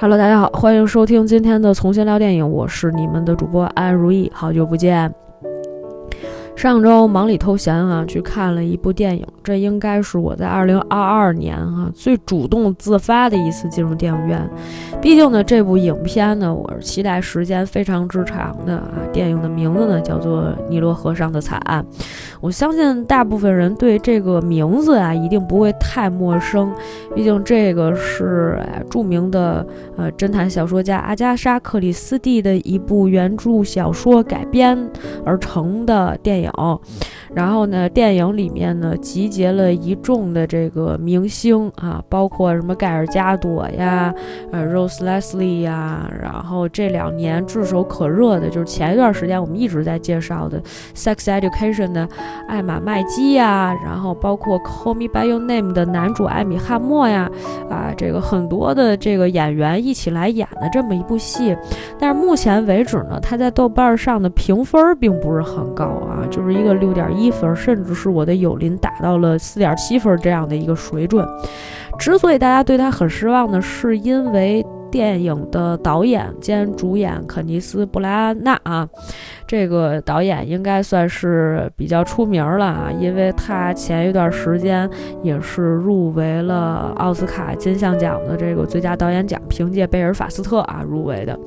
Hello，大家好，欢迎收听今天的重新聊电影，我是你们的主播安如意，好久不见。上周忙里偷闲啊，去看了一部电影，这应该是我在二零二二年啊最主动自发的一次进入电影院。毕竟呢，这部影片呢，我是期待时间非常之长的啊。电影的名字呢叫做《尼罗河上的惨案》，我相信大部分人对这个名字啊一定不会太陌生，毕竟这个是著名的呃侦探小说家阿加莎·克里斯蒂的一部原著小说改编而成的电影。然后呢，电影里面呢集结了一众的这个明星啊，包括什么盖尔加朵呀，呃，Rose Leslie 呀，然后这两年炙手可热的，就是前一段时间我们一直在介绍的《Sex Education》的艾玛麦基呀，然后包括《Call Me by Your Name》的男主艾米汉默呀，啊，这个很多的这个演员一起来演的这么一部戏，但是目前为止呢，他在豆瓣上的评分并不是很高啊。就是一个六点一分，甚至是我的友邻打到了四点七分这样的一个水准。之所以大家对他很失望呢，是因为电影的导演兼主演肯尼斯·布莱安娜啊，这个导演应该算是比较出名了啊，因为他前一段时间也是入围了奥斯卡金像奖的这个最佳导演奖，凭借《贝尔法斯特》啊入围的。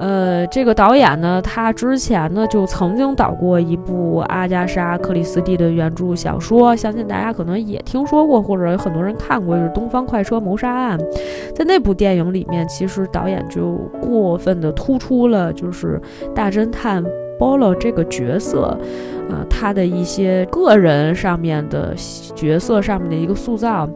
呃，这个导演呢，他之前呢就曾经导过一部阿加莎·克里斯蒂的原著小说，相信大家可能也听说过，或者有很多人看过，就是《东方快车谋杀案》。在那部电影里面，其实导演就过分的突出了，就是大侦探。波罗这个角色，呃，他的一些个人上面的角色上面的一个塑造，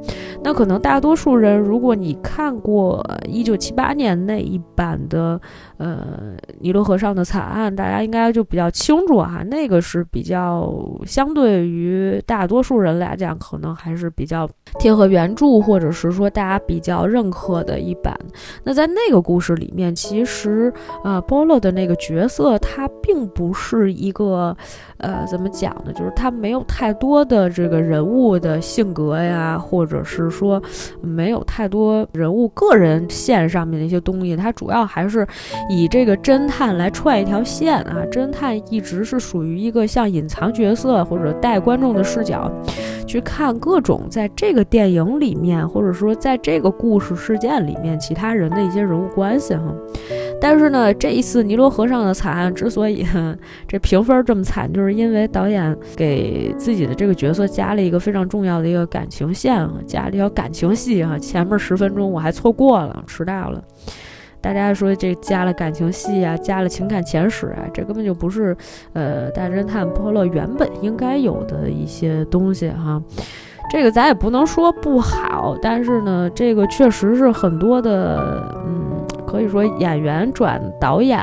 那可能大多数人，如果你看过一九七八年那一版的，呃，尼罗河上的惨案，大家应该就比较清楚哈，那个是比较相对于大多数人来讲，可能还是比较贴合原著，或者是说大家比较认可的一版。那在那个故事里面，其实啊，波洛的那个角色他并。不是一个，呃，怎么讲呢？就是他没有太多的这个人物的性格呀，或者是说没有太多人物个人线上面的一些东西。他主要还是以这个侦探来串一条线啊。侦探一直是属于一个像隐藏角色或者带观众的视角去看各种在这个电影里面，或者说在这个故事事件里面其他人的一些人物关系哈。但是呢，这一次尼罗河上的惨案之所以 这评分这么惨，就是因为导演给自己的这个角色加了一个非常重要的一个感情线啊，加了一条感情戏啊。前面十分钟我还错过了，迟到了。大家说这加了感情戏啊，加了情感前史啊，这根本就不是呃大侦探波洛原本应该有的一些东西哈。这个咱也不能说不好，但是呢，这个确实是很多的嗯。可以说，演员转导演，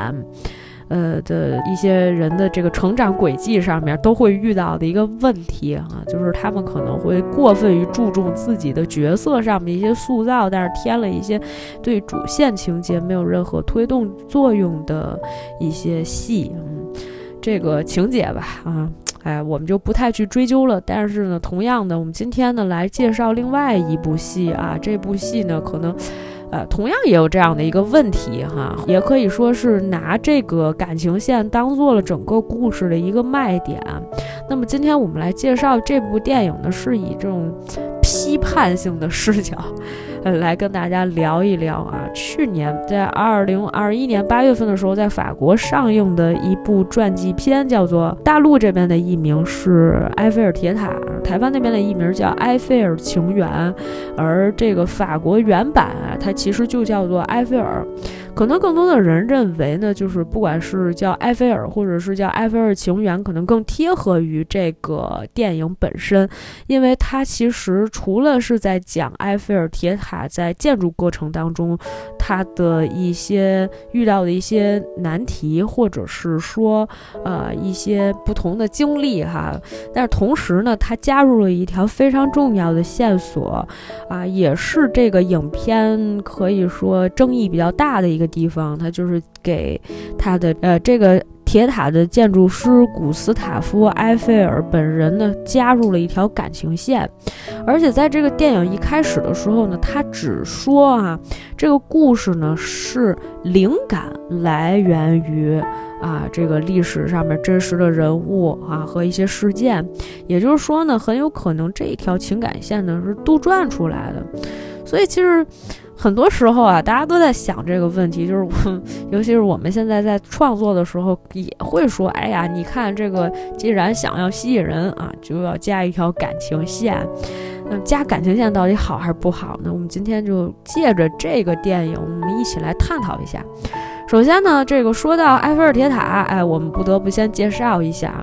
呃的一些人的这个成长轨迹上面都会遇到的一个问题啊，就是他们可能会过分于注重自己的角色上面一些塑造，但是添了一些对主线情节没有任何推动作用的一些戏，嗯，这个情节吧，啊，哎，我们就不太去追究了。但是呢，同样的，我们今天呢来介绍另外一部戏啊，这部戏呢可能。呃，同样也有这样的一个问题哈，也可以说是拿这个感情线当做了整个故事的一个卖点。那么今天我们来介绍这部电影呢，是以这种批判性的视角。呃，来跟大家聊一聊啊，去年在二零二一年八月份的时候，在法国上映的一部传记片，叫做大陆这边的译名是《埃菲尔铁塔》，台湾那边的译名叫《埃菲尔情缘》，而这个法国原版啊，它其实就叫做《埃菲尔》。可能更多的人认为呢，就是不管是叫埃菲尔，或者是叫埃菲尔情缘，可能更贴合于这个电影本身，因为它其实除了是在讲埃菲尔铁塔在建筑过程当中，它的一些遇到的一些难题，或者是说呃一些不同的经历哈，但是同时呢，它加入了一条非常重要的线索，啊，也是这个影片可以说争议比较大的一。个地方，它就是给它的呃这个。铁塔的建筑师古斯塔夫·埃菲尔本人呢，加入了一条感情线，而且在这个电影一开始的时候呢，他只说啊，这个故事呢是灵感来源于啊这个历史上面真实的人物啊和一些事件，也就是说呢，很有可能这一条情感线呢是杜撰出来的，所以其实。很多时候啊，大家都在想这个问题，就是我，尤其是我们现在在创作的时候，也会说，哎呀，你看这个，既然想要吸引人啊，就要加一条感情线。那加感情线到底好还是不好呢？我们今天就借着这个电影，我们一起来探讨一下。首先呢，这个说到埃菲尔铁塔，哎，我们不得不先介绍一下。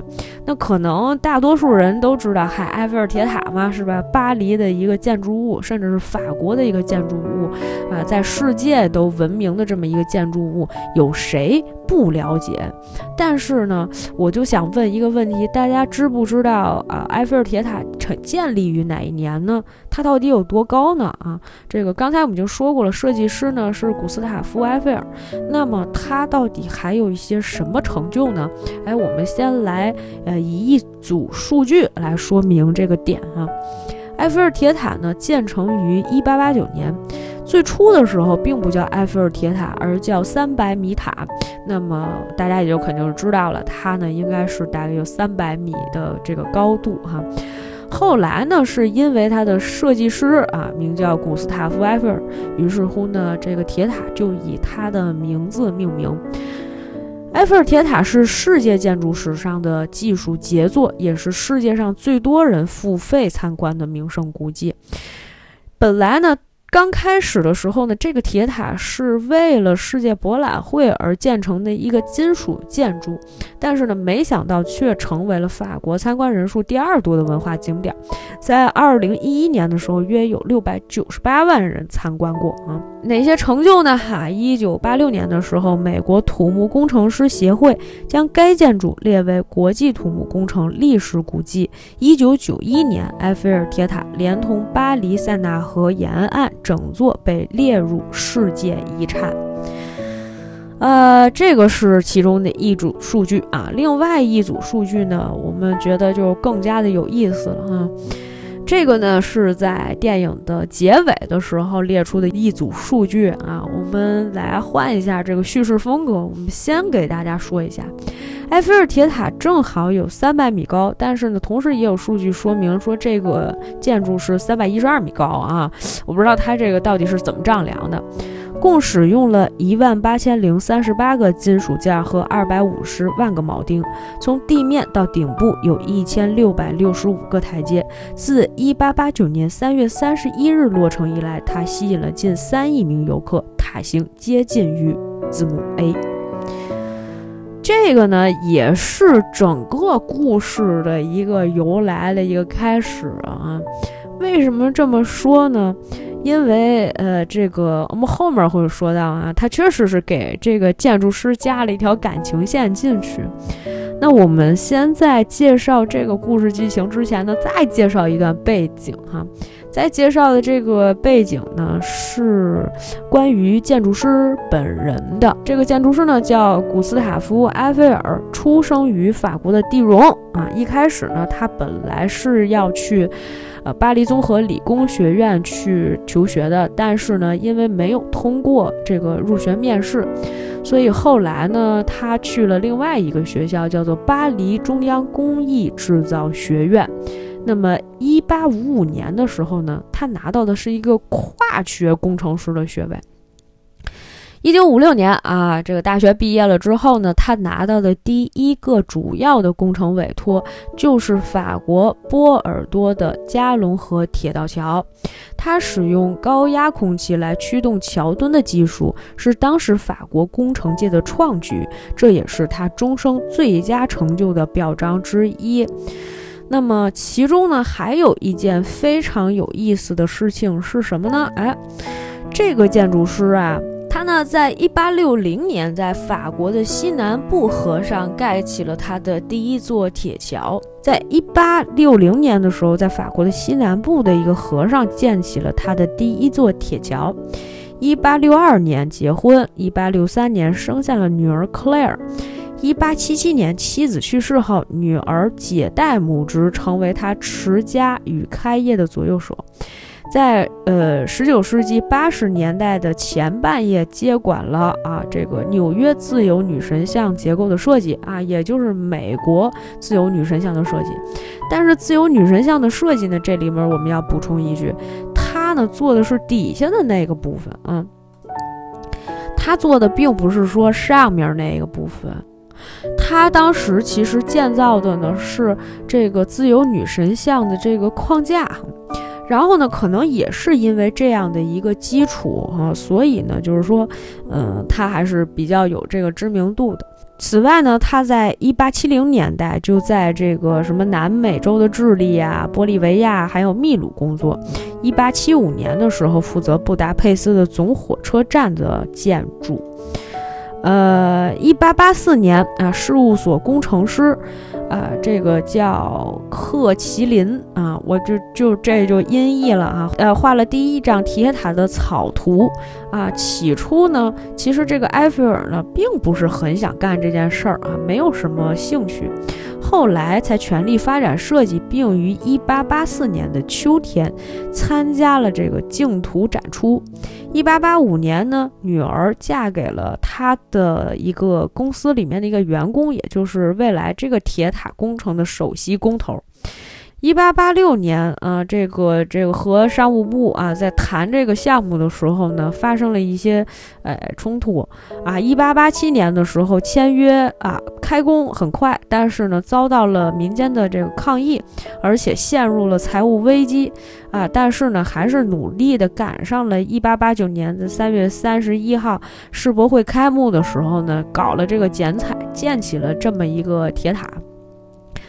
那可能大多数人都知道，嗨，埃菲尔铁塔嘛，是吧？巴黎的一个建筑物，甚至是法国的一个建筑物，啊，在世界都闻名的这么一个建筑物，有谁不了解？但是呢，我就想问一个问题：大家知不知道啊？埃菲尔铁塔成建立于哪一年呢？它到底有多高呢？啊，这个刚才我们就说过了，设计师呢是古斯塔夫·埃菲尔。那么他到底还有一些什么成就呢？哎，我们先来呃以一组数据来说明这个点啊。埃菲尔铁塔呢建成于一八八九年，最初的时候并不叫埃菲尔铁塔，而叫三百米塔。那么大家也就肯定知道了，它呢应该是大概有三百米的这个高度哈。后来呢，是因为它的设计师啊，名叫古斯塔夫·埃菲尔，于是乎呢，这个铁塔就以他的名字命名。埃菲尔铁塔是世界建筑史上的技术杰作，也是世界上最多人付费参观的名胜古迹。本来呢。刚开始的时候呢，这个铁塔是为了世界博览会而建成的一个金属建筑，但是呢，没想到却成为了法国参观人数第二多的文化景点。在二零一一年的时候，约有六百九十八万人参观过啊。哪些成就呢？哈，一九八六年的时候，美国土木工程师协会将该建筑列为国际土木工程历史古迹。一九九一年，埃菲尔铁塔连同巴黎塞纳河沿岸。整座被列入世界遗产，呃，这个是其中的一组数据啊。另外一组数据呢，我们觉得就更加的有意思了哈。这个呢是在电影的结尾的时候列出的一组数据啊。我们来换一下这个叙事风格，我们先给大家说一下。埃菲尔铁塔正好有三百米高，但是呢，同时也有数据说明说这个建筑是三百一十二米高啊。我不知道它这个到底是怎么丈量的。共使用了一万八千零三十八个金属件和二百五十万个铆钉，从地面到顶部有一千六百六十五个台阶。自一八八九年三月三十一日落成以来，它吸引了近三亿名游客，塔形接近于字母 A。这个呢，也是整个故事的一个由来的一个开始啊。为什么这么说呢？因为呃，这个我们后面会说到啊，他确实是给这个建筑师加了一条感情线进去。那我们先在介绍这个故事剧情之前呢，再介绍一段背景哈。在介绍的这个背景呢，是关于建筑师本人的。这个建筑师呢叫古斯塔夫·埃菲尔，出生于法国的蒂荣啊。一开始呢，他本来是要去呃巴黎综合理工学院去求学的，但是呢，因为没有通过这个入学面试，所以后来呢，他去了另外一个学校，叫做巴黎中央工艺制造学院。那么，一八五五年的时候呢，他拿到的是一个跨学工程师的学位。一九五六年啊，这个大学毕业了之后呢，他拿到的第一个主要的工程委托就是法国波尔多的加龙河铁道桥。他使用高压空气来驱动桥墩的技术是当时法国工程界的创举，这也是他终生最佳成就的表彰之一。那么其中呢，还有一件非常有意思的事情是什么呢？哎，这个建筑师啊，他呢，在一八六零年在法国的西南部河上盖起了他的第一座铁桥。在一八六零年的时候，在法国的西南部的一个河上建起了他的第一座铁桥。一八六二年结婚，一八六三年生下了女儿克莱尔。一八七七年，妻子去世后，女儿解代母职，成为他持家与开业的左右手。在呃十九世纪八十年代的前半叶，接管了啊这个纽约自由女神像结构的设计啊，也就是美国自由女神像的设计。但是自由女神像的设计呢，这里面我们要补充一句，它呢做的是底下的那个部分，嗯，它做的并不是说上面那个部分。他当时其实建造的呢是这个自由女神像的这个框架。然后呢，可能也是因为这样的一个基础哈，所以呢，就是说，嗯，他还是比较有这个知名度的。此外呢，他在一八七零年代就在这个什么南美洲的智利啊、玻利维亚还有秘鲁工作。一八七五年的时候，负责布达佩斯的总火车站的建筑。呃，一八八四年啊，事务所工程师。呃，这个叫克麒麟啊，我就就这就音译了啊。呃，画了第一张铁塔的草图啊。起初呢，其实这个埃菲尔呢，并不是很想干这件事儿啊，没有什么兴趣。后来才全力发展设计，并于1884年的秋天参加了这个净图展出。1885年呢，女儿嫁给了他的一个公司里面的一个员工，也就是未来这个铁塔工程的首席工头。一八八六年，啊，这个这个和商务部啊在谈这个项目的时候呢，发生了一些呃冲突啊。一八八七年的时候签约啊，开工很快，但是呢遭到了民间的这个抗议，而且陷入了财务危机啊。但是呢还是努力的赶上了一八八九年的三月三十一号世博会开幕的时候呢，搞了这个剪彩，建起了这么一个铁塔。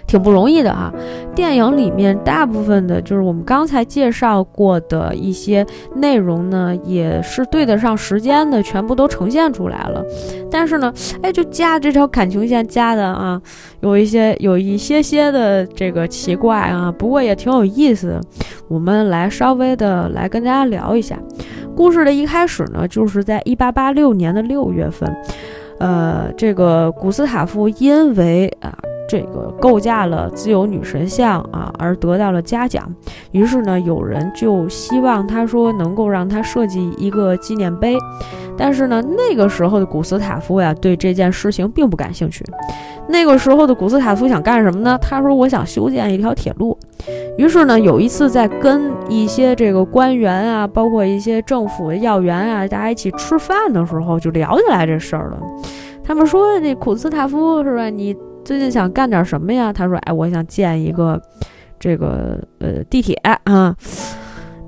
挺不容易的啊！电影里面大部分的，就是我们刚才介绍过的一些内容呢，也是对得上时间的，全部都呈现出来了。但是呢，哎，就加这条感情线加的啊，有一些有一些些的这个奇怪啊，不过也挺有意思的。我们来稍微的来跟大家聊一下故事的一开始呢，就是在一八八六年的六月份，呃，这个古斯塔夫因为啊。这个构架了自由女神像啊，而得到了嘉奖。于是呢，有人就希望他说能够让他设计一个纪念碑。但是呢，那个时候的古斯塔夫呀，对这件事情并不感兴趣。那个时候的古斯塔夫想干什么呢？他说：“我想修建一条铁路。”于是呢，有一次在跟一些这个官员啊，包括一些政府要员啊，大家一起吃饭的时候，就聊起来这事儿了。他们说：“那古斯塔夫是吧？你。”最近想干点什么呀？他说：“哎，我想建一个这个呃地铁啊。”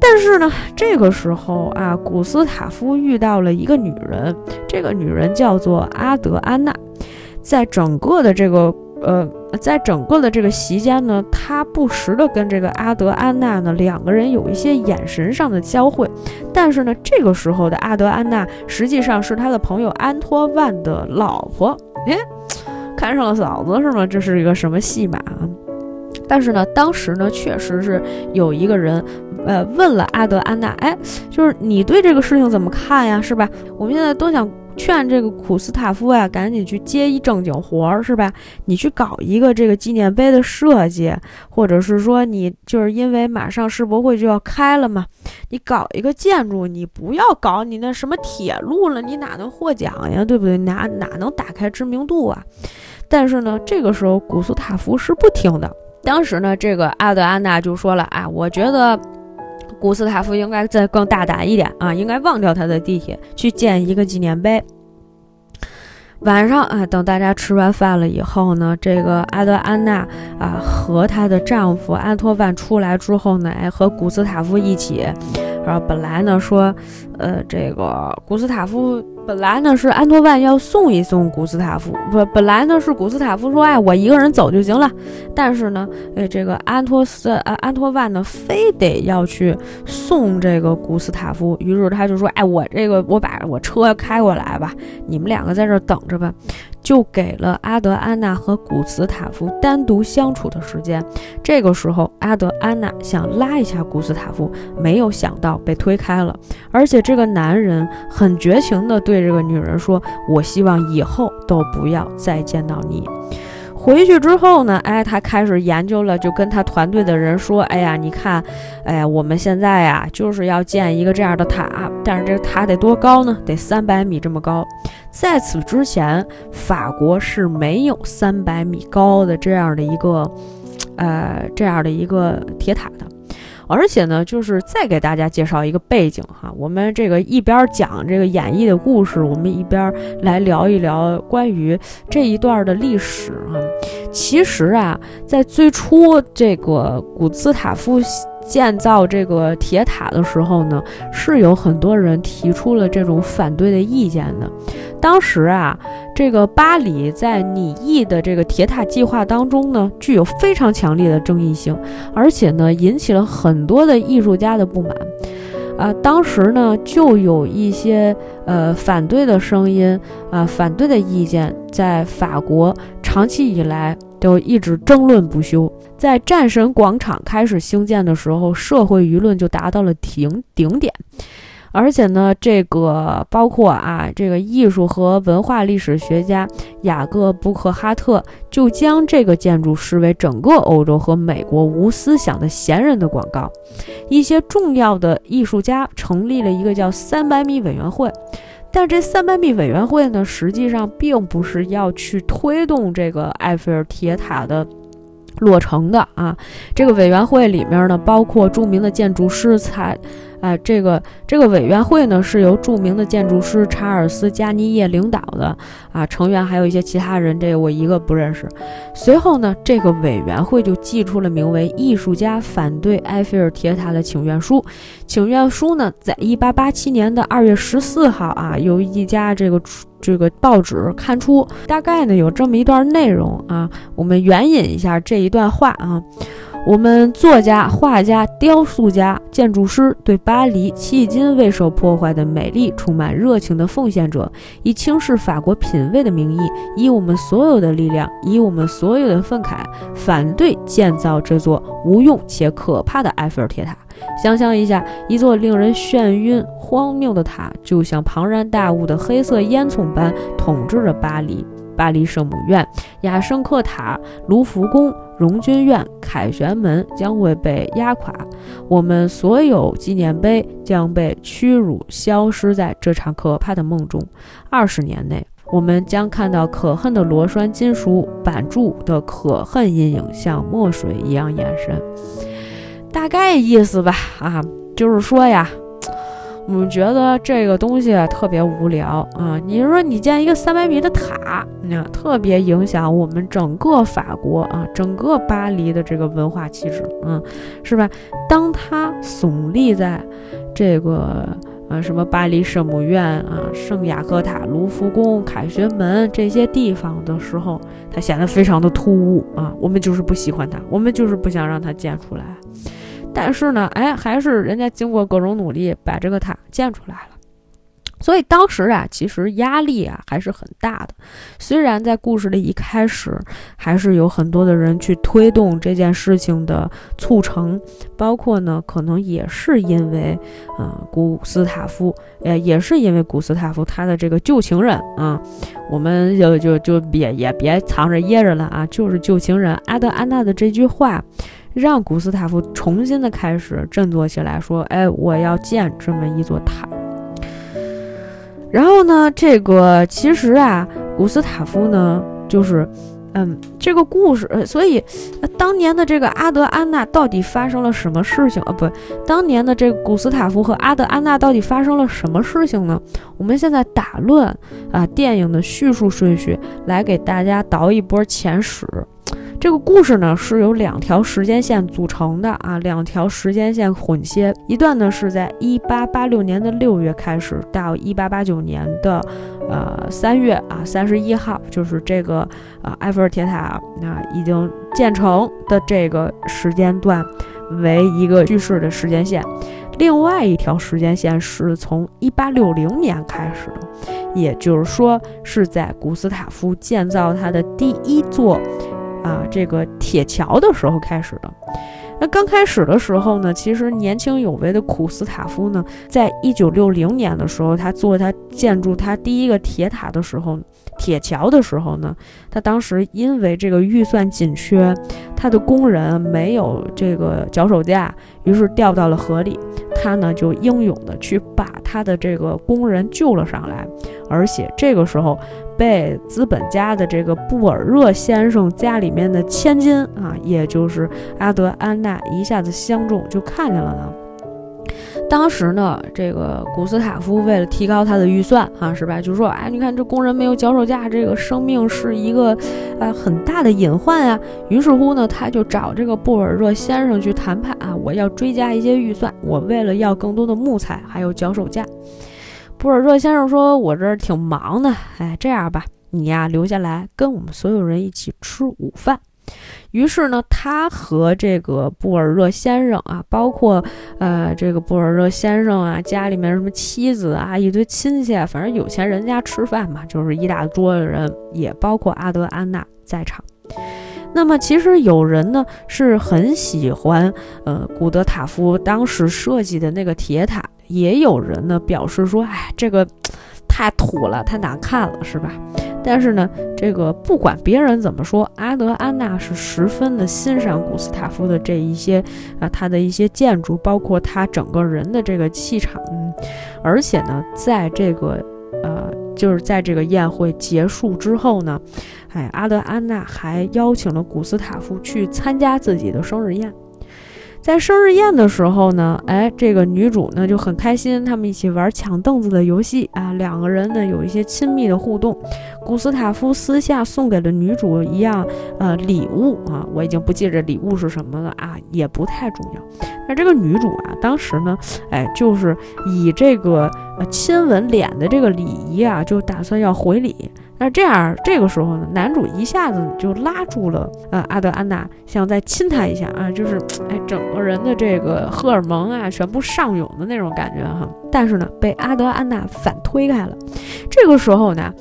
但是呢，这个时候啊，古斯塔夫遇到了一个女人，这个女人叫做阿德安娜。在整个的这个呃，在整个的这个席间呢，他不时的跟这个阿德安娜呢两个人有一些眼神上的交汇。但是呢，这个时候的阿德安娜实际上是他的朋友安托万的老婆。诶。看上了嫂子是吗？这是一个什么戏码啊？但是呢，当时呢，确实是有一个人，呃，问了阿德安娜，哎，就是你对这个事情怎么看呀？是吧？我们现在都想劝这个古斯塔夫呀，赶紧去接一正经活儿，是吧？你去搞一个这个纪念碑的设计，或者是说你就是因为马上世博会就要开了嘛，你搞一个建筑，你不要搞你那什么铁路了，你哪能获奖呀？对不对？哪哪能打开知名度啊？但是呢，这个时候古斯塔夫是不听的。当时呢，这个阿德安娜就说了：“啊，我觉得古斯塔夫应该再更大胆一点啊，应该忘掉他的地铁，去建一个纪念碑。”晚上啊，等大家吃完饭了以后呢，这个阿德安娜啊和她的丈夫安托万出来之后呢，哎，和古斯塔夫一起，然后本来呢说，呃，这个古斯塔夫。本来呢是安托万要送一送古斯塔夫，不，本来呢是古斯塔夫说，哎，我一个人走就行了。但是呢，哎，这个安托斯，呃，安托万呢，非得要去送这个古斯塔夫。于是他就说，哎，我这个，我把我车开过来吧，你们两个在这等着吧。就给了阿德安娜和古斯塔夫单独相处的时间。这个时候，阿德安娜想拉一下古斯塔夫，没有想到被推开了。而且这个男人很绝情地对这个女人说：“我希望以后都不要再见到你。回去之后呢，哎，他开始研究了，就跟他团队的人说：“哎呀，你看，哎呀，我们现在呀，就是要建一个这样的塔，但是这个塔得多高呢？得三百米这么高。在此之前，法国是没有三百米高的这样的一个，呃，这样的一个铁塔的。”而且呢，就是再给大家介绍一个背景哈，我们这个一边讲这个演绎的故事，我们一边来聊一聊关于这一段的历史啊。其实啊，在最初这个古斯塔夫。建造这个铁塔的时候呢，是有很多人提出了这种反对的意见的。当时啊，这个巴黎在拟议的这个铁塔计划当中呢，具有非常强烈的争议性，而且呢，引起了很多的艺术家的不满。啊，当时呢，就有一些呃反对的声音啊，反对的意见，在法国长期以来都一直争论不休。在战神广场开始兴建的时候，社会舆论就达到了顶顶点，而且呢，这个包括啊，这个艺术和文化历史学家雅各布克哈特就将这个建筑视为整个欧洲和美国无思想的闲人的广告。一些重要的艺术家成立了一个叫三百米委员会，但这三百米委员会呢，实际上并不是要去推动这个埃菲尔铁塔的。落成的啊，这个委员会里面呢，包括著名的建筑师才。啊，这个这个委员会呢是由著名的建筑师查尔斯加尼叶领导的啊，成员还有一些其他人，这个我一个不认识。随后呢，这个委员会就寄出了名为《艺术家反对埃菲尔铁塔的请愿书》。请愿书呢，在一八八七年的二月十四号啊，由一家这个这个报纸看出，大概呢有这么一段内容啊，我们援引一下这一段话啊。我们作家、画家、雕塑家、建筑师，对巴黎迄今未受破坏的美丽充满热情的奉献者，以轻视法国品味的名义，以我们所有的力量，以我们所有的愤慨，反对建造这座无用且可怕的埃菲尔铁塔。想象一下，一座令人眩晕、荒谬的塔，就像庞然大物的黑色烟囱般统治着巴黎。巴黎圣母院、亚圣克塔、卢浮宫、荣军院、凯旋门将会被压垮，我们所有纪念碑将被屈辱，消失在这场可怕的梦中。二十年内，我们将看到可恨的螺栓金属板柱的可恨阴影，像墨水一样延伸。大概意思吧，啊，就是说呀。我们觉得这个东西特别无聊啊！你说你建一个三百米的塔，那特别影响我们整个法国啊，整个巴黎的这个文化气质，嗯，是吧？当它耸立在这个呃什么巴黎圣母院啊、圣雅各塔、卢浮宫、凯旋门这些地方的时候，它显得非常的突兀啊！我们就是不喜欢它，我们就是不想让它建出来。但是呢，哎，还是人家经过各种努力把这个塔建出来了。所以当时啊，其实压力啊还是很大的。虽然在故事的一开始，还是有很多的人去推动这件事情的促成，包括呢，可能也是因为，呃，古斯塔夫，呃，也是因为古斯塔夫他的这个旧情人啊，我们就就就别也别藏着掖着了啊，就是旧情人阿德安娜的这句话。让古斯塔夫重新的开始振作起来，说：“哎，我要建这么一座塔。”然后呢，这个其实啊，古斯塔夫呢，就是，嗯，这个故事，所以当年的这个阿德安娜到底发生了什么事情啊？不，当年的这个古斯塔夫和阿德安娜到底发生了什么事情呢？我们现在打乱啊电影的叙述顺序，来给大家倒一波前史。这个故事呢是由两条时间线组成的啊，两条时间线混接。一段呢是在一八八六年的六月开始，到一八八九年的呃三月啊三十一号，就是这个呃埃菲尔铁塔啊已经建成的这个时间段为一个叙事的时间线。另外一条时间线是从一八六零年开始的，也就是说是在古斯塔夫建造他的第一座。啊，这个铁桥的时候开始的，那刚开始的时候呢，其实年轻有为的古斯塔夫呢，在一九六零年的时候，他做他建筑他第一个铁塔的时候，铁桥的时候呢，他当时因为这个预算紧缺，他的工人没有这个脚手架，于是掉到了河里。他呢就英勇的去把他的这个工人救了上来，而且这个时候被资本家的这个布尔热先生家里面的千金啊，也就是阿德安娜一下子相中，就看见了呢。当时呢，这个古斯塔夫为了提高他的预算啊，是吧？就说，哎，你看这工人没有脚手架，这个生命是一个，呃，很大的隐患啊。于是乎呢，他就找这个布尔热先生去谈判啊，我要追加一些预算，我为了要更多的木材还有脚手架。布尔热先生说，我这儿挺忙的，哎，这样吧，你呀留下来跟我们所有人一起吃午饭。于是呢，他和这个布尔热先生啊，包括呃这个布尔热先生啊，家里面什么妻子啊，一堆亲戚，反正有钱人家吃饭嘛，就是一大桌的人，也包括阿德安娜在场。那么其实有人呢是很喜欢呃古德塔夫当时设计的那个铁塔，也有人呢表示说，哎，这个太土了，太难看了，是吧？但是呢，这个不管别人怎么说，阿德安娜是十分的欣赏古斯塔夫的这一些啊，他的一些建筑，包括他整个人的这个气场。嗯，而且呢，在这个呃，就是在这个宴会结束之后呢，哎，阿德安娜还邀请了古斯塔夫去参加自己的生日宴。在生日宴的时候呢，哎，这个女主呢就很开心，他们一起玩抢凳子的游戏啊，两个人呢有一些亲密的互动。古斯塔夫私下送给了女主一样呃礼物啊，我已经不记着礼物是什么了啊，也不太重要。那这个女主啊，当时呢，哎，就是以这个呃亲吻脸的这个礼仪啊，就打算要回礼。那这样，这个时候呢，男主一下子就拉住了呃阿德安娜，想再亲她一下啊，就是哎，整个人的这个荷尔蒙啊，全部上涌的那种感觉哈。但是呢，被阿德安娜反推开了。这个时候呢，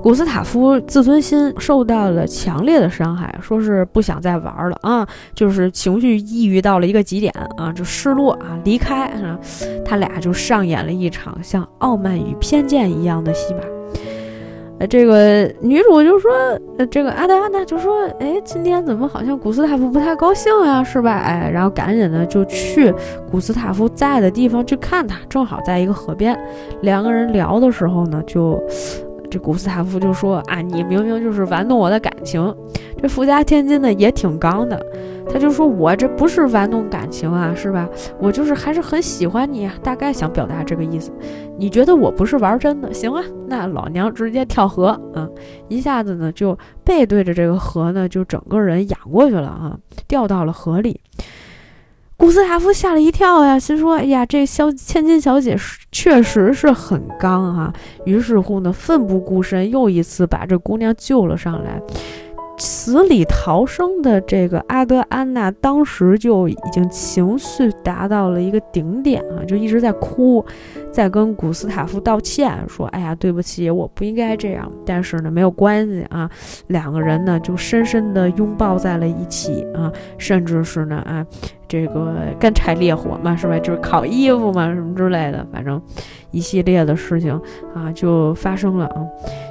古斯塔夫自尊心受到了强烈的伤害，说是不想再玩了啊，就是情绪抑郁到了一个极点啊，就失落啊，离开啊，他俩就上演了一场像《傲慢与偏见》一样的戏码。这个女主就说，呃，这个阿德安娜就说，哎，今天怎么好像古斯塔夫不太高兴呀，是吧？哎，然后赶紧的就去古斯塔夫在的地方去看他，正好在一个河边，两个人聊的时候呢，就。这古斯塔夫就说：“啊，你明明就是玩弄我的感情。”这富家千金呢也挺刚的，他就说：“我这不是玩弄感情啊，是吧？我就是还是很喜欢你啊，大概想表达这个意思。你觉得我不是玩真的？行啊，那老娘直接跳河啊！一下子呢就背对着这个河呢，就整个人仰过去了啊，掉到了河里。”古斯塔夫吓了一跳呀，心说：“哎呀，这小千金小姐确实是很刚哈。”于是乎呢，奋不顾身，又一次把这姑娘救了上来。死里逃生的这个阿德安娜，当时就已经情绪达到了一个顶点啊，就一直在哭，在跟古斯塔夫道歉，说：“哎呀，对不起，我不应该这样。”但是呢，没有关系啊，两个人呢就深深的拥抱在了一起啊，甚至是呢啊。这个干柴烈火嘛，是吧？就是烤衣服嘛，什么之类的，反正一系列的事情啊，就发生了啊。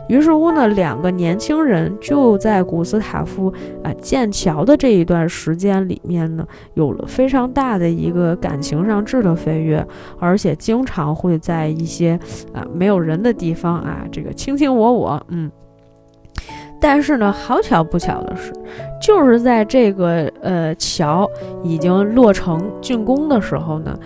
于是乎呢，两个年轻人就在古斯塔夫啊建桥的这一段时间里面呢，有了非常大的一个感情上质的飞跃，而且经常会在一些啊没有人的地方啊，这个卿卿我我，嗯。但是呢，好巧不巧的是，就是在这个呃桥已经落成竣工的时候呢，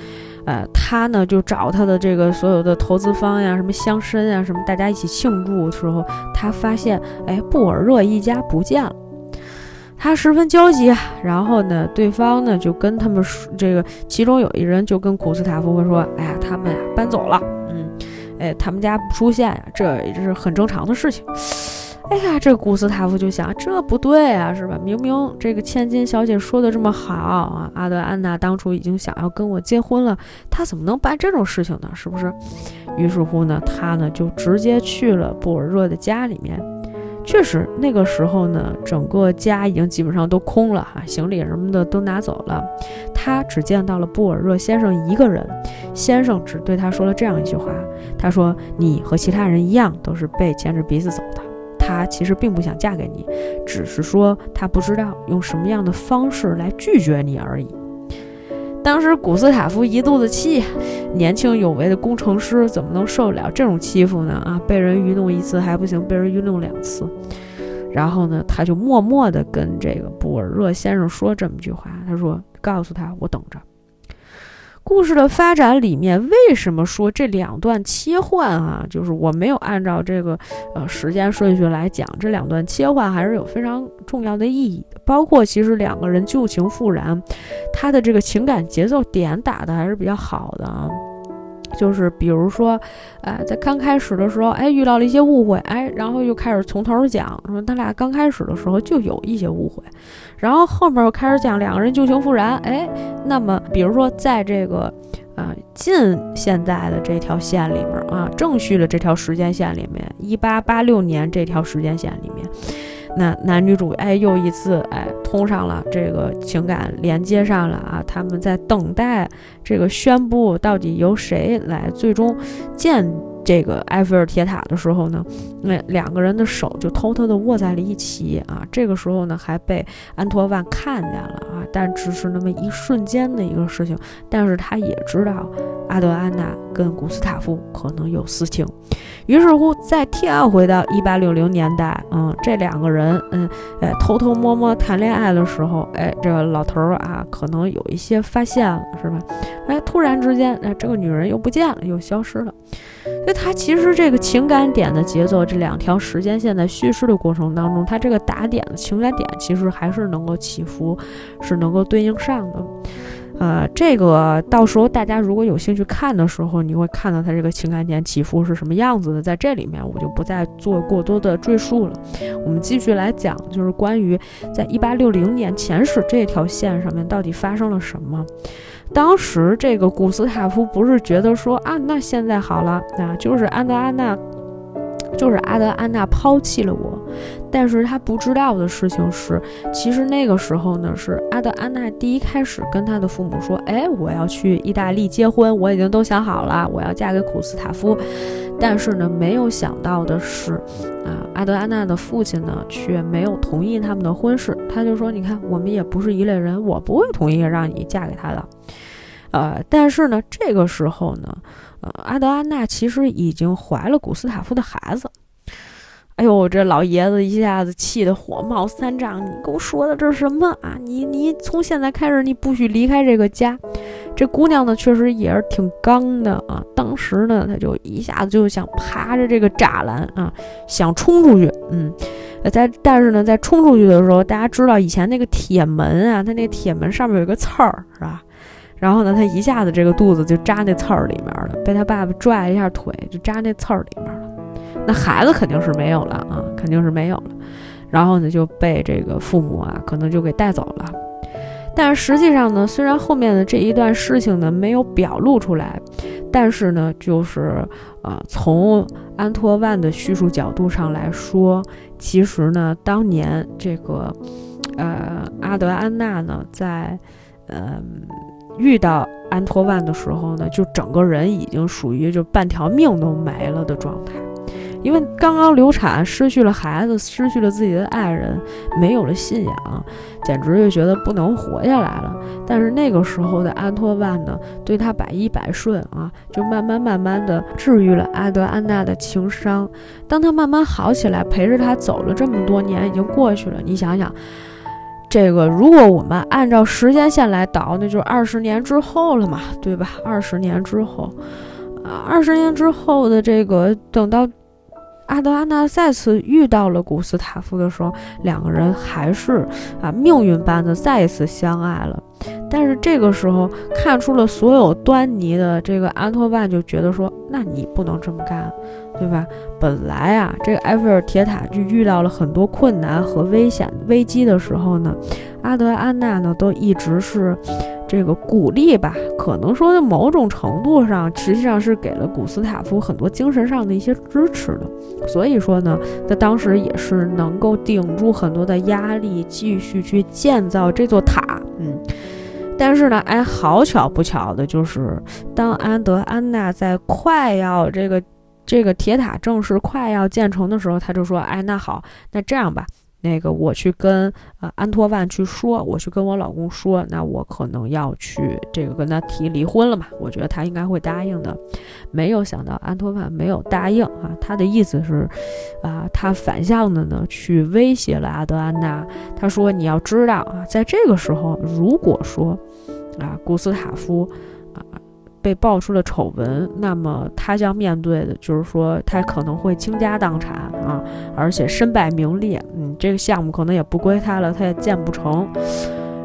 呃，他呢就找他的这个所有的投资方呀，什么乡绅呀，什么大家一起庆祝的时候，他发现，哎，布尔热一家不见了，他十分焦急啊。然后呢，对方呢就跟他们说，这个其中有一人就跟古斯塔夫说，哎呀，他们呀搬走了，嗯，哎，他们家不出现呀，这也是很正常的事情。哎呀，这古斯塔夫就想，这不对啊，是吧？明明这个千金小姐说的这么好啊，阿德安娜当初已经想要跟我结婚了，她怎么能办这种事情呢？是不是？于是乎呢，他呢就直接去了布尔热的家里面，确实，那个时候呢，整个家已经基本上都空了哈，行李什么的都拿走了。他只见到了布尔热先生一个人，先生只对他说了这样一句话：“他说你和其他人一样，都是被牵着鼻子走的。他其实并不想嫁给你，只是说他不知道用什么样的方式来拒绝你而已。”当时古斯塔夫一肚子气，年轻有为的工程师怎么能受得了这种欺负呢？啊，被人愚弄一次还不行，被人愚弄两次。然后呢，他就默默地跟这个布尔热先生说这么一句话，他说：“告诉他，我等着。”故事的发展里面，为什么说这两段切换啊？就是我没有按照这个呃时间顺序来讲，这两段切换还是有非常重要的意义的。包括其实两个人旧情复燃，他的这个情感节奏点打的还是比较好的啊。就是比如说，呃，在刚开始的时候，哎，遇到了一些误会，哎，然后又开始从头讲，说他俩刚开始的时候就有一些误会，然后后面又开始讲两个人旧情复燃，哎，那么比如说在这个，呃，近现在的这条线里面啊，正序的这条时间线里面，一八八六年这条时间线里面。男男女主哎又一次哎通上了这个情感连接上了啊，他们在等待这个宣布到底由谁来最终建。这个埃菲尔铁塔的时候呢，那两个人的手就偷偷的握在了一起啊。这个时候呢，还被安托万看见了啊，但只是那么一瞬间的一个事情。但是他也知道阿德安娜跟古斯塔夫可能有私情，于是乎再跳回到一八六零年代，嗯，这两个人，嗯，哎，偷偷摸摸谈恋爱的时候，哎，这个老头儿啊，可能有一些发现了，是吧？哎，突然之间，哎，这个女人又不见了，又消失了。所以它其实这个情感点的节奏，这两条时间线在叙事的过程当中，它这个打点的情感点其实还是能够起伏，是能够对应上的。呃，这个到时候大家如果有兴趣看的时候，你会看到它这个情感点起伏是什么样子的。在这里面我就不再做过多的赘述了。我们继续来讲，就是关于在一八六零年前史这条线上面到底发生了什么。当时这个古斯塔夫不是觉得说啊，那现在好了，啊，就是安德安娜，就是阿德安娜抛弃了我，但是他不知道的事情是，其实那个时候呢，是阿德安娜第一开始跟他的父母说，哎，我要去意大利结婚，我已经都想好了，我要嫁给古斯塔夫。但是呢，没有想到的是，啊，阿德安娜的父亲呢，却没有同意他们的婚事。他就说：“你看，我们也不是一类人，我不会同意让你嫁给他的。”呃，但是呢，这个时候呢，呃，阿德安娜其实已经怀了古斯塔夫的孩子。哎呦，这老爷子一下子气得火冒三丈！你给我说的这是什么啊？你你从现在开始，你不许离开这个家。这姑娘呢，确实也是挺刚的啊。当时呢，她就一下子就想爬着这个栅栏啊，想冲出去。嗯，在但是呢，在冲出去的时候，大家知道以前那个铁门啊，它那个铁门上面有一个刺儿，是吧？然后呢，他一下子这个肚子就扎那刺儿里面了，被他爸爸拽了一下腿，就扎那刺儿里面了。那孩子肯定是没有了啊，肯定是没有了。然后呢，就被这个父母啊，可能就给带走了。但是实际上呢，虽然后面的这一段事情呢没有表露出来，但是呢，就是呃，从安托万的叙述角度上来说，其实呢，当年这个呃阿德安娜呢，在呃遇到安托万的时候呢，就整个人已经属于就半条命都没了的状态。因为刚刚流产，失去了孩子，失去了自己的爱人，没有了信仰，简直就觉得不能活下来了。但是那个时候的安托万呢，对他百依百顺啊，就慢慢慢慢的治愈了阿德安娜的情伤。当他慢慢好起来，陪着他走了这么多年，已经过去了。你想想，这个如果我们按照时间线来倒，那就是二十年之后了嘛，对吧？二十年之后，啊，二十年之后的这个等到。阿德安娜再次遇到了古斯塔夫的时候，两个人还是啊命运般的再一次相爱了。但是这个时候看出了所有端倪的这个安托万就觉得说，那你不能这么干，对吧？本来啊，这个埃菲尔铁塔就遇到了很多困难和危险危机的时候呢，阿德安娜呢都一直是这个鼓励吧，可能说某种程度上，实际上是给了古斯塔夫很多精神上的一些支持的。所以说呢，他当时也是能够顶住很多的压力，继续去建造这座塔。嗯，但是呢，哎，好巧不巧的就是，当安德安娜在快要这个这个铁塔正式快要建成的时候，他就说：“哎，那好，那这样吧。”那个我去跟呃安托万去说，我去跟我老公说，那我可能要去这个跟他提离婚了嘛？我觉得他应该会答应的。没有想到安托万没有答应啊，他的意思是，啊，他反向的呢去威胁了阿德安娜。他说你要知道啊，在这个时候，如果说啊古斯塔夫。被爆出了丑闻，那么他将面对的就是说，他可能会倾家荡产啊，而且身败名裂。嗯，这个项目可能也不归他了，他也建不成。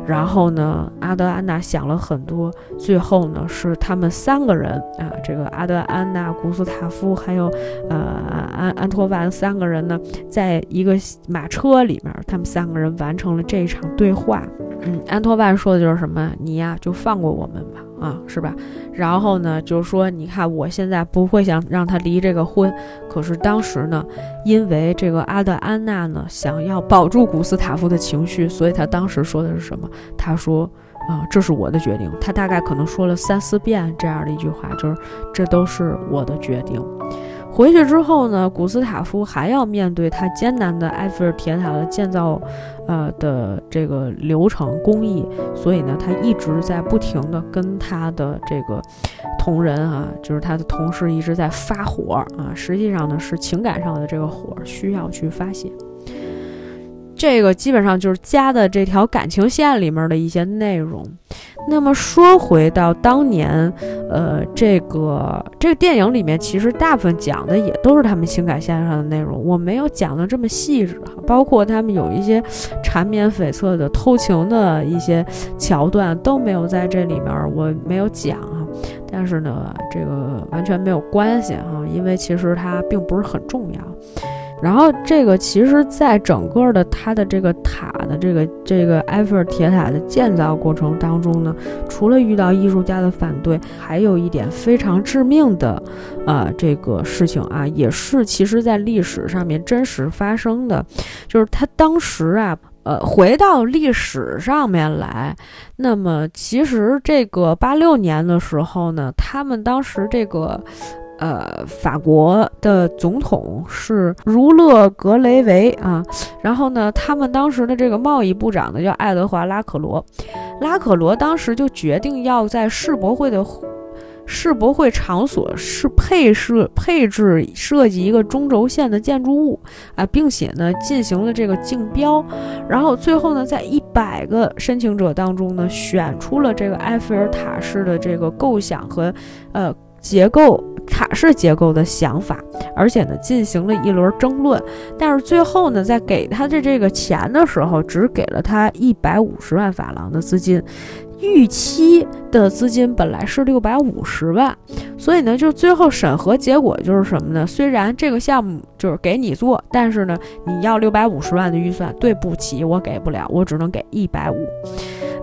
然后呢，阿德安娜想了很多，最后呢，是他们三个人啊，这个阿德安娜、古斯塔夫还有呃安安托万三个人呢，在一个马车里面，他们三个人完成了这一场对话。嗯，安托万说的就是什么？你呀，就放过我们吧。啊，是吧？然后呢，就是说，你看，我现在不会想让他离这个婚，可是当时呢，因为这个阿德安娜呢，想要保住古斯塔夫的情绪，所以他当时说的是什么？他说，啊，这是我的决定。他大概可能说了三四遍这样的一句话，就是这都是我的决定。回去之后呢，古斯塔夫还要面对他艰难的埃菲尔铁塔的建造，呃的这个流程工艺，所以呢，他一直在不停的跟他的这个同仁啊，就是他的同事一直在发火啊，实际上呢是情感上的这个火需要去发泄。这个基本上就是加的这条感情线里面的一些内容。那么说回到当年，呃，这个这个电影里面，其实大部分讲的也都是他们情感线上的内容，我没有讲的这么细致哈。包括他们有一些缠绵悱恻的偷情的一些桥段都没有在这里面，我没有讲啊。但是呢，这个完全没有关系哈，因为其实它并不是很重要。然后这个其实，在整个的它的这个塔的这个这个埃菲尔铁塔的建造过程当中呢，除了遇到艺术家的反对，还有一点非常致命的，呃，这个事情啊，也是其实在历史上面真实发生的，就是他当时啊，呃，回到历史上面来，那么其实这个八六年的时候呢，他们当时这个。呃，法国的总统是儒勒格雷维啊，然后呢，他们当时的这个贸易部长呢叫爱德华拉克罗，拉克罗当时就决定要在世博会的世博会场所是配设配置设计一个中轴线的建筑物啊，并且呢进行了这个竞标，然后最后呢，在一百个申请者当中呢，选出了这个埃菲尔塔式的这个构想和呃。结构塔式结构的想法，而且呢进行了一轮争论，但是最后呢，在给他的这个钱的时候，只给了他一百五十万法郎的资金，预期的资金本来是六百五十万，所以呢，就最后审核结果就是什么呢？虽然这个项目就是给你做，但是呢，你要六百五十万的预算，对不起，我给不了，我只能给一百五。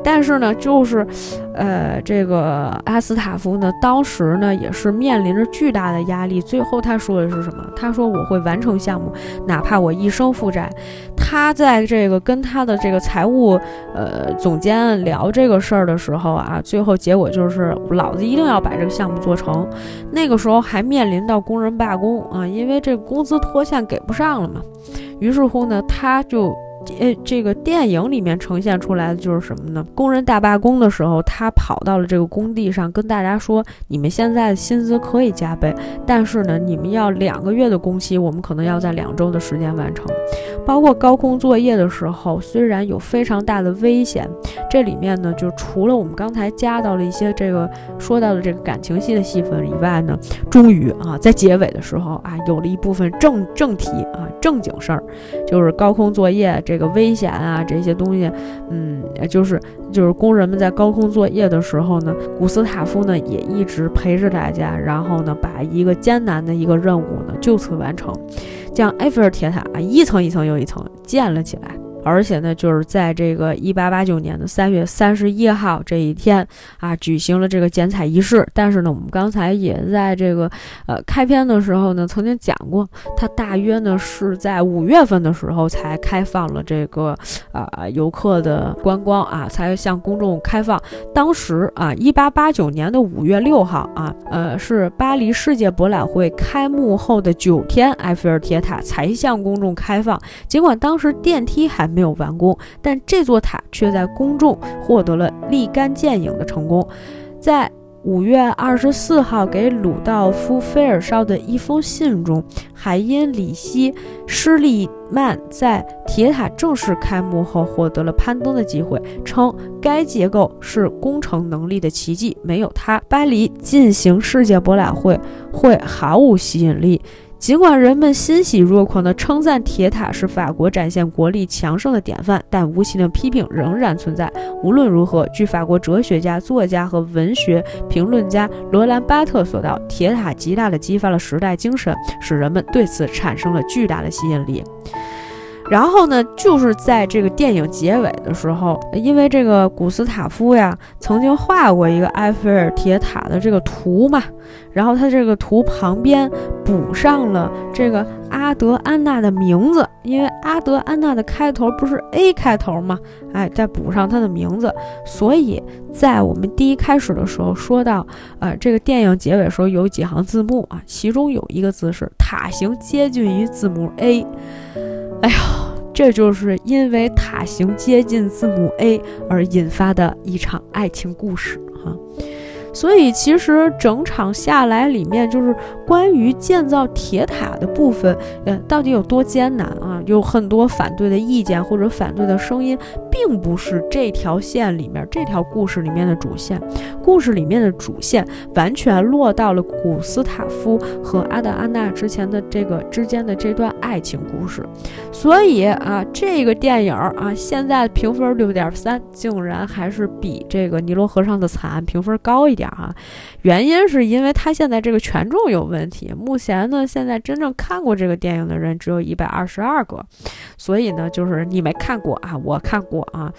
但是呢，就是，呃，这个阿斯塔夫呢，当时呢也是面临着巨大的压力。最后他说的是什么？他说我会完成项目，哪怕我一生负债。他在这个跟他的这个财务呃总监聊这个事儿的时候啊，最后结果就是老子一定要把这个项目做成。那个时候还面临到工人罢工啊，因为这工资拖欠给不上了嘛。于是乎呢，他就。呃，这个电影里面呈现出来的就是什么呢？工人大罢工的时候，他跑到了这个工地上，跟大家说：“你们现在的薪资可以加倍，但是呢，你们要两个月的工期，我们可能要在两周的时间完成。包括高空作业的时候，虽然有非常大的危险，这里面呢，就除了我们刚才加到了一些这个说到的这个感情戏的戏份以外呢，终于啊，在结尾的时候啊，有了一部分正正题啊，正经事儿，就是高空作业。这个危险啊，这些东西，嗯，就是就是工人们在高空作业的时候呢，古斯塔夫呢也一直陪着大家，然后呢把一个艰难的一个任务呢就此完成，将埃菲尔铁塔一层一层又一层建了起来。而且呢，就是在这个一八八九年的三月三十一号这一天啊，举行了这个剪彩仪式。但是呢，我们刚才也在这个呃开篇的时候呢，曾经讲过，它大约呢是在五月份的时候才开放了这个啊游客的观光啊，才向公众开放。当时啊，一八八九年的五月六号啊，呃，是巴黎世界博览会开幕后的九天，埃菲尔铁塔才向公众开放。尽管当时电梯还没有完工，但这座塔却在公众获得了立竿见影的成功。在五月二十四号给鲁道夫·菲尔绍的一封信中，海因里希·施利曼在铁塔正式开幕后获得了攀登的机会，称该结构是工程能力的奇迹，没有它，巴黎进行世界博览会会毫无吸引力。尽管人们欣喜若狂地称赞铁塔是法国展现国力强盛的典范，但无情的批评仍然存在。无论如何，据法国哲学家、作家和文学评论家罗兰·巴特所道，铁塔极大地激发了时代精神，使人们对此产生了巨大的吸引力。然后呢，就是在这个电影结尾的时候，因为这个古斯塔夫呀曾经画过一个埃菲尔铁塔的这个图嘛，然后他这个图旁边补上了这个阿德安娜的名字，因为阿德安娜的开头不是 A 开头嘛？哎，再补上她的名字，所以在我们第一开始的时候说到，呃，这个电影结尾时候有几行字幕啊，其中有一个字是塔形接近于字母 A。哎呦，这就是因为塔形接近字母 A 而引发的一场爱情故事哈。所以其实整场下来，里面就是关于建造铁塔的部分，呃，到底有多艰难啊？有很多反对的意见或者反对的声音，并不是这条线里面这条故事里面的主线。故事里面的主线完全落到了古斯塔夫和阿德安娜之前的这个之间的这段爱情故事。所以啊，这个电影啊，现在评分六点三，竟然还是比这个尼罗河上的惨案评分高一。点哈，原因是因为他现在这个权重有问题。目前呢，现在真正看过这个电影的人只有一百二十二个，所以呢，就是你没看过啊，我看过啊，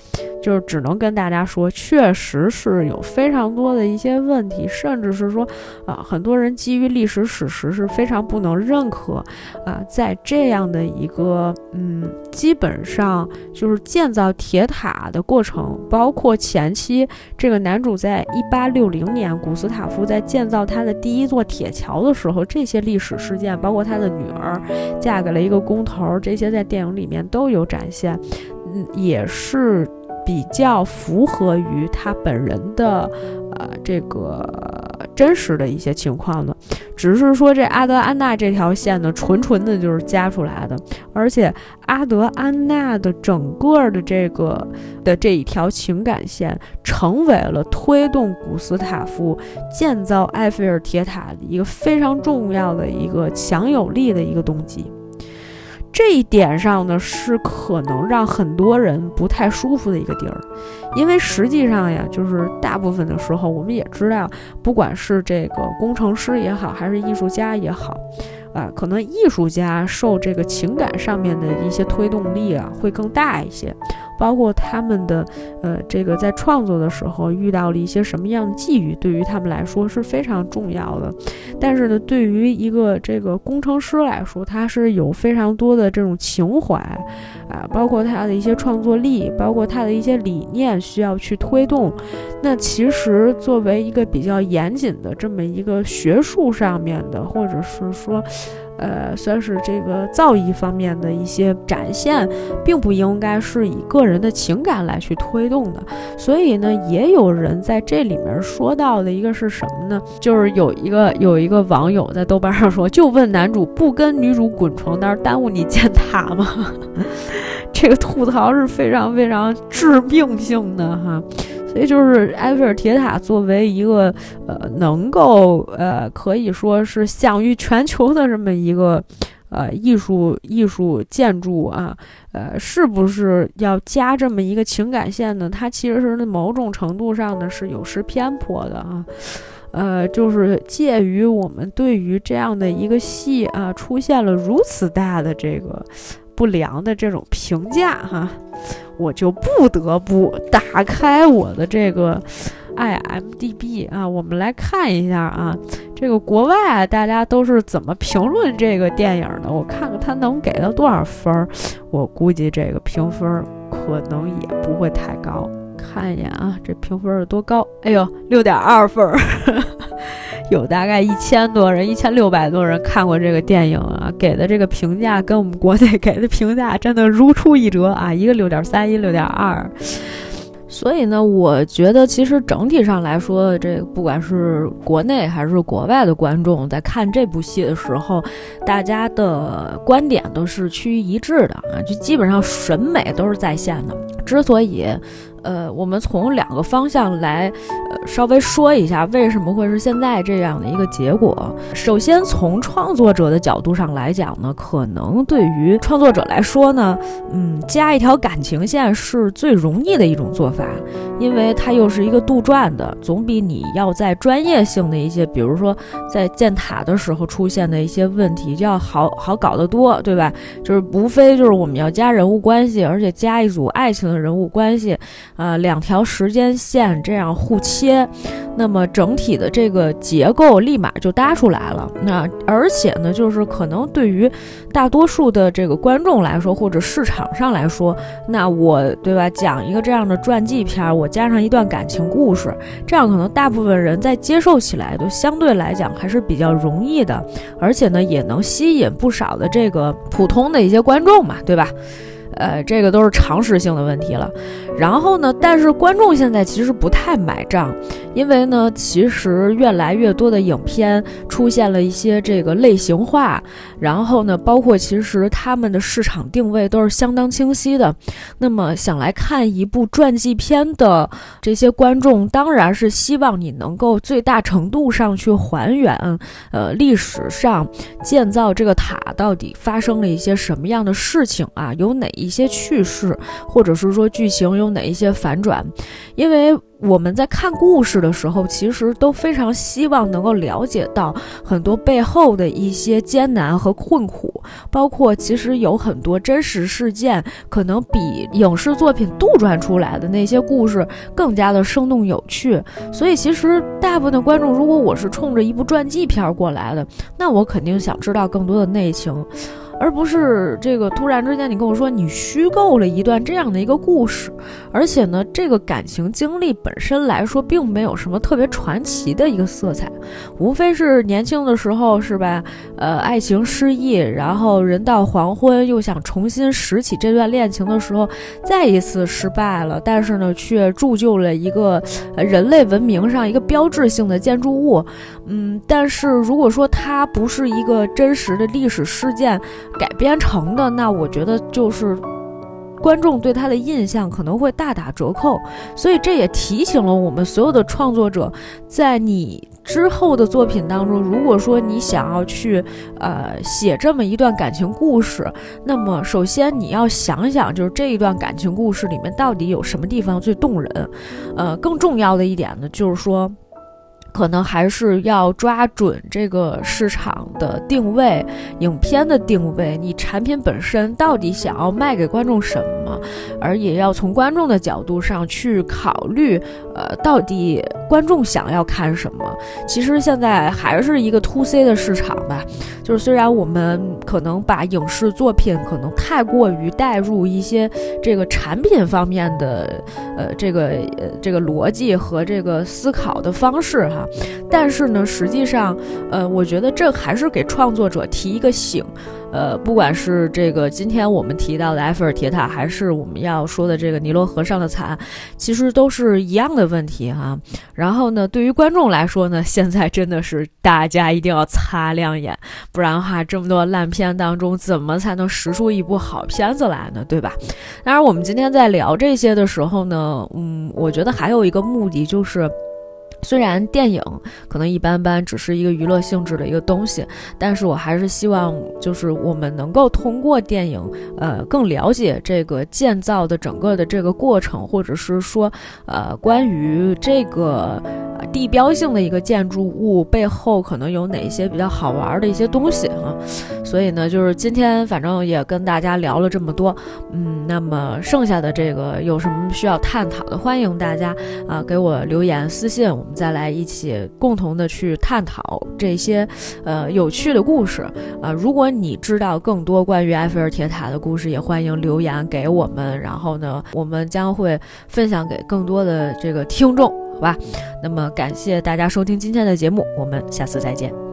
就是只能跟大家说，确实是有非常多的一些问题，甚至是说啊，很多人基于历史史实是非常不能认可啊，在这样的一个嗯，基本上就是建造铁塔的过程，包括前期这个男主在一八六零。年，古斯塔夫在建造他的第一座铁桥的时候，这些历史事件，包括他的女儿嫁给了一个工头，这些在电影里面都有展现，也是。比较符合于他本人的，呃，这个真实的一些情况的，只是说这阿德安娜这条线呢，纯纯的就是加出来的，而且阿德安娜的整个的这个的这一条情感线，成为了推动古斯塔夫建造埃菲尔铁塔的一个非常重要的一个强有力的一个动机。这一点上呢，是可能让很多人不太舒服的一个地儿，因为实际上呀，就是大部分的时候，我们也知道，不管是这个工程师也好，还是艺术家也好。啊，可能艺术家受这个情感上面的一些推动力啊，会更大一些，包括他们的呃，这个在创作的时候遇到了一些什么样的际遇，对于他们来说是非常重要的。但是呢，对于一个这个工程师来说，他是有非常多的这种情怀啊，包括他的一些创作力，包括他的一些理念需要去推动。那其实作为一个比较严谨的这么一个学术上面的，或者是说。呃，算是这个造诣方面的一些展现，并不应该是以个人的情感来去推动的。所以呢，也有人在这里面说到的一个是什么呢？就是有一个有一个网友在豆瓣上说，就问男主不跟女主滚床单，耽误你建塔吗？这个吐槽是非常非常致命性的哈。所以就是埃菲尔铁塔作为一个呃能够呃可以说是享誉全球的这么一个呃艺术艺术建筑啊，呃是不是要加这么一个情感线呢？它其实是某种程度上呢是有失偏颇的啊，呃就是介于我们对于这样的一个戏啊出现了如此大的这个。不良的这种评价哈，我就不得不打开我的这个 IMDB 啊，我们来看一下啊，这个国外大家都是怎么评论这个电影的？我看看他能给到多少分儿，我估计这个评分可能也不会太高。看一眼啊，这评分有多高？哎呦，六点二分，有大概一千多人，一千六百多人看过这个电影啊，给的这个评价跟我们国内 给的评价真的如出一辙啊，一个六点三，一六点二。所以呢，我觉得其实整体上来说，这不管是国内还是国外的观众，在看这部戏的时候，大家的观点都是趋于一致的啊，就基本上审美都是在线的。之所以，呃，我们从两个方向来，呃，稍微说一下为什么会是现在这样的一个结果。首先，从创作者的角度上来讲呢，可能对于创作者来说呢，嗯，加一条感情线是最容易的一种做法，因为它又是一个杜撰的，总比你要在专业性的一些，比如说在建塔的时候出现的一些问题，就要好好搞得多，对吧？就是无非就是我们要加人物关系，而且加一组爱情的人物关系。呃，两条时间线这样互切，那么整体的这个结构立马就搭出来了。那而且呢，就是可能对于大多数的这个观众来说，或者市场上来说，那我对吧，讲一个这样的传记片，我加上一段感情故事，这样可能大部分人在接受起来都相对来讲还是比较容易的，而且呢，也能吸引不少的这个普通的一些观众嘛，对吧？呃，这个都是常识性的问题了。然后呢，但是观众现在其实不太买账，因为呢，其实越来越多的影片出现了一些这个类型化，然后呢，包括其实他们的市场定位都是相当清晰的。那么想来看一部传记片的这些观众，当然是希望你能够最大程度上去还原，呃，历史上建造这个塔到底发生了一些什么样的事情啊？有哪？一些趣事，或者是说剧情有哪一些反转，因为我们在看故事的时候，其实都非常希望能够了解到很多背后的一些艰难和困苦，包括其实有很多真实事件，可能比影视作品杜撰出来的那些故事更加的生动有趣。所以，其实大部分的观众，如果我是冲着一部传记片过来的，那我肯定想知道更多的内情。而不是这个突然之间，你跟我说你虚构了一段这样的一个故事，而且呢，这个感情经历本身来说，并没有什么特别传奇的一个色彩，无非是年轻的时候是吧？呃，爱情失意，然后人到黄昏又想重新拾起这段恋情的时候，再一次失败了，但是呢，却铸就了一个人类文明上一个标志性的建筑物。嗯，但是如果说它不是一个真实的历史事件，改编成的，那我觉得就是观众对他的印象可能会大打折扣，所以这也提醒了我们所有的创作者，在你之后的作品当中，如果说你想要去呃写这么一段感情故事，那么首先你要想想，就是这一段感情故事里面到底有什么地方最动人，呃，更重要的一点呢，就是说。可能还是要抓准这个市场的定位，影片的定位，你产品本身到底想要卖给观众什么，而也要从观众的角度上去考虑，呃，到底观众想要看什么。其实现在还是一个 to C 的市场吧，就是虽然我们可能把影视作品可能太过于带入一些这个产品方面的，呃，这个呃这个逻辑和这个思考的方式哈。但是呢，实际上，呃，我觉得这还是给创作者提一个醒，呃，不管是这个今天我们提到的埃菲尔铁塔，还是我们要说的这个尼罗河上的惨，其实都是一样的问题哈。然后呢，对于观众来说呢，现在真的是大家一定要擦亮眼，不然的话，这么多烂片当中，怎么才能拾出一部好片子来呢？对吧？当然，我们今天在聊这些的时候呢，嗯，我觉得还有一个目的就是。虽然电影可能一般般，只是一个娱乐性质的一个东西，但是我还是希望，就是我们能够通过电影，呃，更了解这个建造的整个的这个过程，或者是说，呃，关于这个地标性的一个建筑物背后可能有哪些比较好玩的一些东西啊。所以呢，就是今天反正也跟大家聊了这么多，嗯，那么剩下的这个有什么需要探讨的，欢迎大家啊给我留言私信，我再来一起共同的去探讨这些呃有趣的故事啊。如果你知道更多关于埃菲尔铁塔的故事，也欢迎留言给我们，然后呢，我们将会分享给更多的这个听众，好吧？那么感谢大家收听今天的节目，我们下次再见。